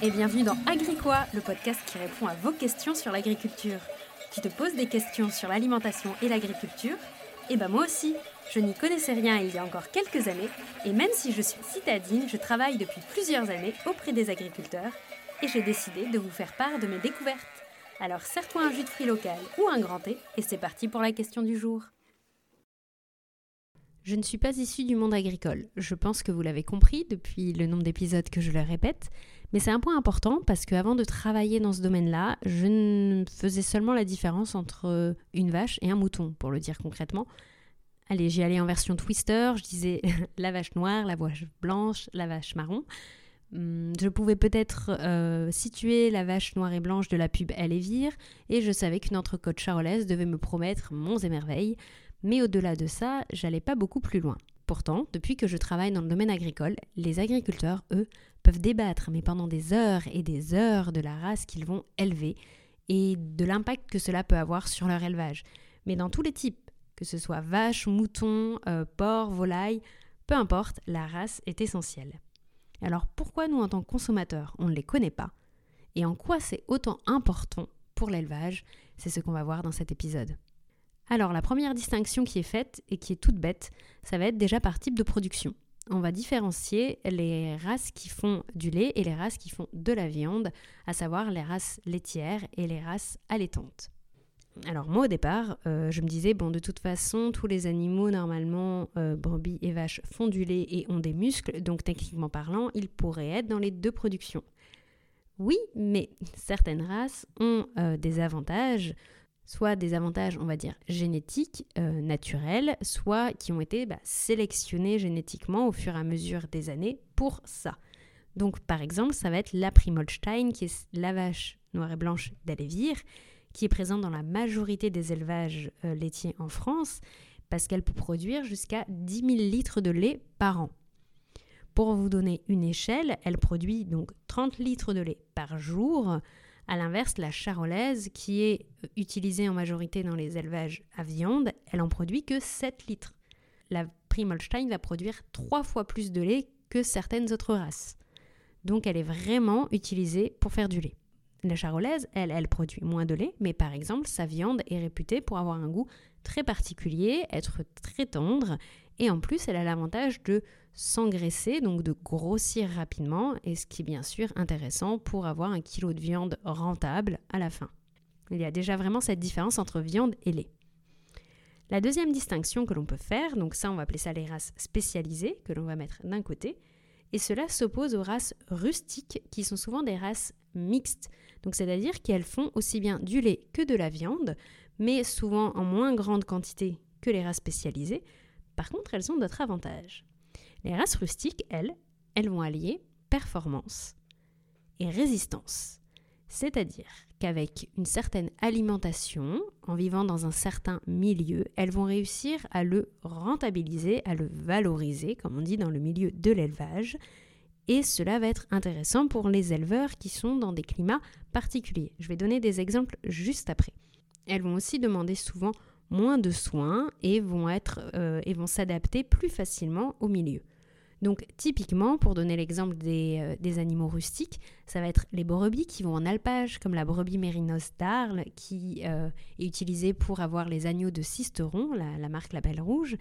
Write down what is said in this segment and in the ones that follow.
et bienvenue dans Agricois, le podcast qui répond à vos questions sur l'agriculture. Tu te poses des questions sur l'alimentation et l'agriculture Eh ben moi aussi, je n'y connaissais rien il y a encore quelques années, et même si je suis citadine, je travaille depuis plusieurs années auprès des agriculteurs, et j'ai décidé de vous faire part de mes découvertes. Alors serre-toi un jus de fruits local ou un grand thé, et c'est parti pour la question du jour. Je ne suis pas issue du monde agricole. Je pense que vous l'avez compris depuis le nombre d'épisodes que je le répète. Mais c'est un point important parce qu'avant de travailler dans ce domaine-là, je faisais seulement la différence entre une vache et un mouton, pour le dire concrètement. Allez, j'y allais en version twister, je disais la vache noire, la vache blanche, la vache marron. Hum, je pouvais peut-être euh, situer la vache noire et blanche de la pub Elle et je savais qu'une entrecôte charolaise devait me promettre monts et merveilles. Mais au-delà de ça, j'allais pas beaucoup plus loin. Pourtant, depuis que je travaille dans le domaine agricole, les agriculteurs, eux, peuvent débattre, mais pendant des heures et des heures, de la race qu'ils vont élever et de l'impact que cela peut avoir sur leur élevage. Mais dans tous les types, que ce soit vache, mouton, euh, porc, volaille, peu importe, la race est essentielle. Alors pourquoi nous, en tant que consommateurs, on ne les connaît pas? Et en quoi c'est autant important pour l'élevage? C'est ce qu'on va voir dans cet épisode. Alors la première distinction qui est faite et qui est toute bête, ça va être déjà par type de production. On va différencier les races qui font du lait et les races qui font de la viande, à savoir les races laitières et les races allaitantes. Alors moi au départ, euh, je me disais, bon de toute façon, tous les animaux normalement, euh, brebis et vaches, font du lait et ont des muscles, donc techniquement parlant, ils pourraient être dans les deux productions. Oui, mais certaines races ont euh, des avantages soit des avantages, on va dire, génétiques, euh, naturels, soit qui ont été bah, sélectionnés génétiquement au fur et à mesure des années pour ça. Donc par exemple, ça va être la Primolstein, qui est la vache noire et blanche d'Alévire, qui est présente dans la majorité des élevages euh, laitiers en France, parce qu'elle peut produire jusqu'à 10 000 litres de lait par an. Pour vous donner une échelle, elle produit donc 30 litres de lait par jour, a l'inverse, la charolaise, qui est euh, utilisée en majorité dans les élevages à viande, elle en produit que 7 litres. La Primolstein va produire 3 fois plus de lait que certaines autres races. Donc elle est vraiment utilisée pour faire du lait. La charolaise, elle, elle produit moins de lait, mais par exemple, sa viande est réputée pour avoir un goût très particulier, être très tendre, et en plus, elle a l'avantage de s'engraisser, donc de grossir rapidement, et ce qui est bien sûr intéressant pour avoir un kilo de viande rentable à la fin. Il y a déjà vraiment cette différence entre viande et lait. La deuxième distinction que l'on peut faire, donc ça on va appeler ça les races spécialisées, que l'on va mettre d'un côté, et cela s'oppose aux races rustiques, qui sont souvent des races mixtes, donc c'est-à-dire qu'elles font aussi bien du lait que de la viande, mais souvent en moins grande quantité que les races spécialisées. Par contre, elles ont d'autres avantages. Les races rustiques, elles, elles vont allier performance et résistance. C'est-à-dire qu'avec une certaine alimentation, en vivant dans un certain milieu, elles vont réussir à le rentabiliser, à le valoriser, comme on dit dans le milieu de l'élevage. Et cela va être intéressant pour les éleveurs qui sont dans des climats particuliers. Je vais donner des exemples juste après. Elles vont aussi demander souvent moins de soins et vont être euh, et vont s'adapter plus facilement au milieu. Donc typiquement, pour donner l'exemple euh, des, animaux rustiques, ça va être les brebis qui vont en alpage, comme la brebis mérinos d'Arles, qui euh, est utilisée pour avoir les agneaux de Cisteron, la, la marque La Belle Rouge,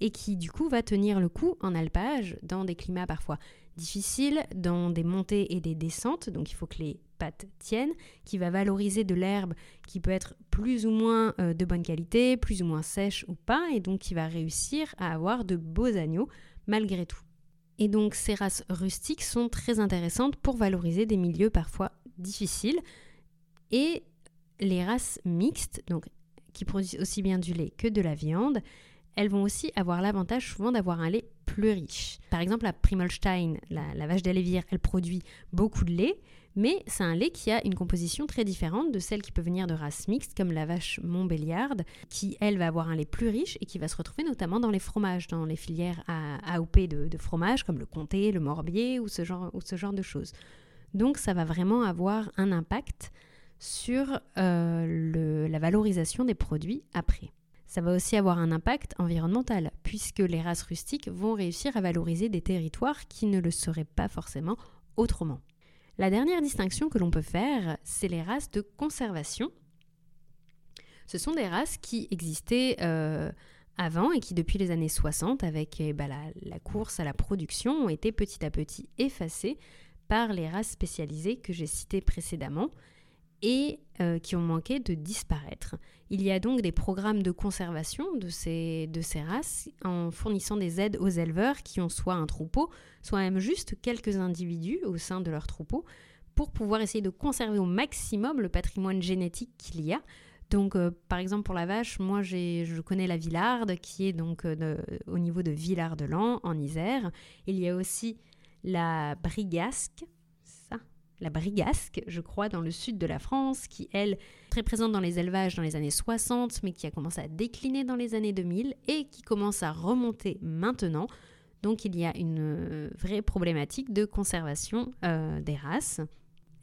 et qui du coup va tenir le coup en alpage dans des climats parfois difficiles, dans des montées et des descentes, donc il faut que les pattes tiennent, qui va valoriser de l'herbe qui peut être plus ou moins euh, de bonne qualité, plus ou moins sèche ou pas, et donc qui va réussir à avoir de beaux agneaux malgré tout. Et donc ces races rustiques sont très intéressantes pour valoriser des milieux parfois difficiles. Et les races mixtes, qui produisent aussi bien du lait que de la viande, elles vont aussi avoir l'avantage souvent d'avoir un lait plus riche. Par exemple, la Primolstein, la, vache d'Alévire, elle produit beaucoup de lait, mais c'est un lait qui a une composition très différente de celle qui peut venir de races mixtes, comme la vache Montbéliarde, qui, elle, va avoir un lait plus riche et qui va se retrouver notamment dans les fromages, dans les filières à AOP de, de fromage, comme le comté, le morbier ou ce, genre, ou ce genre de choses. Donc ça va vraiment avoir un impact sur euh, la valorisation des produits après. Ça va aussi avoir un impact environnemental, puisque les races rustiques vont réussir à valoriser des territoires qui ne le seraient pas forcément autrement. La dernière distinction que l'on peut faire, c'est les races de conservation. Ce sont des races qui existaient euh, avant et qui, depuis les années 60, avec eh ben, la, course à la production, ont été petit à petit effacées par les races spécialisées que j'ai citées précédemment et euh, qui ont manqué de disparaître. Il y a donc des programmes de conservation de ces, races en fournissant des aides aux éleveurs qui ont soit un troupeau, soit même juste quelques individus au sein de leur troupeau pour pouvoir essayer de conserver au maximum le patrimoine génétique qu'il y a. Donc, euh, par exemple, pour la vache, moi, je connais la Villarde, qui est donc euh, au niveau de Villard-de-Lans, en Isère. Il y a aussi la Brigasque, la brigasque, je crois, dans le sud de la France, qui, elle, très présente dans les élevages dans les années 60, mais qui a commencé à décliner dans les années 2000 et qui commence à remonter maintenant. Donc il y a une euh, vraie problématique de conservation euh, des races.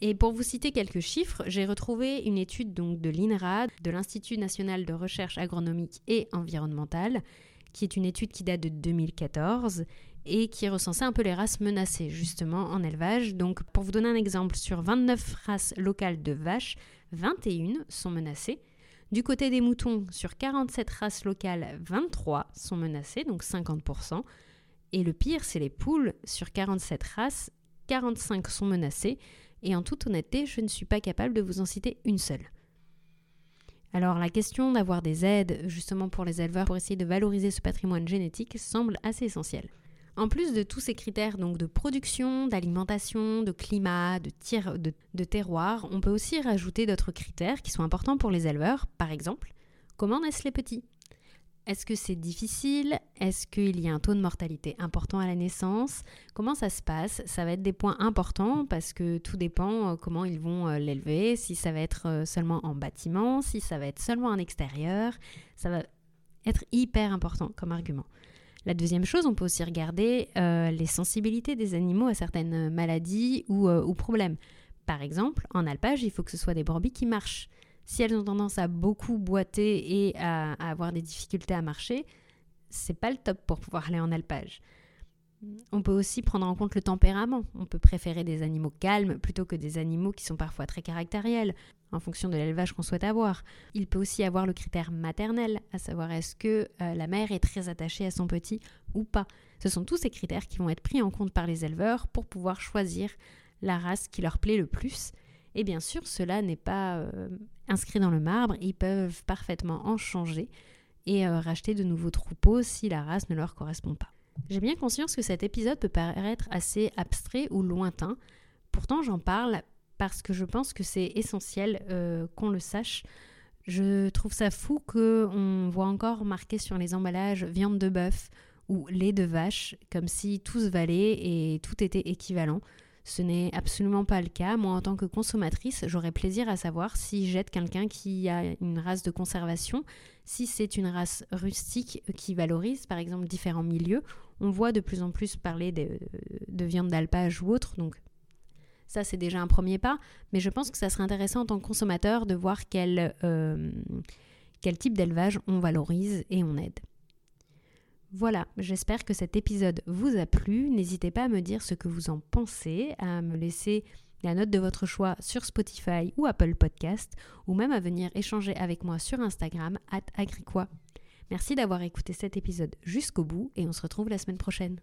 Et pour vous citer quelques chiffres, j'ai retrouvé une étude donc de l'INRA, de l'Institut national de recherche agronomique et environnementale, qui est une étude qui date de 2014 et qui recensait un peu les races menacées justement en élevage. Donc pour vous donner un exemple, sur 29 races locales de vaches, 21 sont menacées. Du côté des moutons, sur 47 races locales, 23 sont menacées, donc 50%. Et le pire, c'est les poules. Sur 47 races, 45 sont menacées. Et en toute honnêteté, je ne suis pas capable de vous en citer une seule. Alors la question d'avoir des aides justement pour les éleveurs pour essayer de valoriser ce patrimoine génétique semble assez essentielle. En plus de tous ces critères donc de production, d'alimentation, de climat, de, de, terroir, on peut aussi rajouter d'autres critères qui sont importants pour les éleveurs. Par exemple, comment naissent les petits? Est-ce que c'est difficile? Est-ce qu'il y a un taux de mortalité important à la naissance? Comment ça se passe? Ça va être des points importants parce que tout dépend euh, comment ils vont euh, l'élever, si ça va être euh, seulement en bâtiment, si ça va être seulement en extérieur. Ça va être hyper important comme argument. La deuxième chose, on peut aussi regarder euh, les sensibilités des animaux à certaines maladies euh, ou, problèmes. Par exemple, en alpage, il faut que ce soit des brebis qui marchent. Si elles ont tendance à beaucoup boiter et à, à avoir des difficultés à marcher, c'est pas le top pour pouvoir aller en alpage. On peut aussi prendre en compte le tempérament. On peut préférer des animaux calmes plutôt que des animaux qui sont parfois très caractériels, en fonction de l'élevage qu'on souhaite avoir. Il peut aussi avoir le critère maternel, à savoir est-ce que euh, la mère est très attachée à son petit ou pas. Ce sont tous ces critères qui vont être pris en compte par les éleveurs pour pouvoir choisir la race qui leur plaît le plus. Et bien sûr, cela n'est pas euh, inscrit dans le marbre, ils peuvent parfaitement en changer et euh, racheter de nouveaux troupeaux si la race ne leur correspond pas. J'ai bien conscience que cet épisode peut paraître assez abstrait ou lointain. Pourtant, j'en parle parce que je pense que c'est essentiel euh, qu'on le sache. Je trouve ça fou qu'on voit encore marqué sur les emballages viande de bœuf ou lait de vache, comme si tout se valait et tout était équivalent. Ce n'est absolument pas le cas. Moi, en tant que consommatrice, j'aurais plaisir à savoir si j'aide quelqu'un qui a une race de conservation, si c'est une race rustique qui valorise, par exemple, différents milieux. On voit de plus en plus parler de, viande d'alpage ou autre, donc ça, c'est déjà un premier pas. Mais je pense que ça serait intéressant en tant que consommateur de voir quel, euh, quel type d'élevage on valorise et on aide. Voilà, j'espère que cet épisode vous a plu. N'hésitez pas à me dire ce que vous en pensez, à me laisser la note de votre choix sur Spotify ou Apple Podcast, ou même à venir échanger avec moi sur Instagram, at. Merci d'avoir écouté cet épisode jusqu'au bout et on se retrouve la semaine prochaine.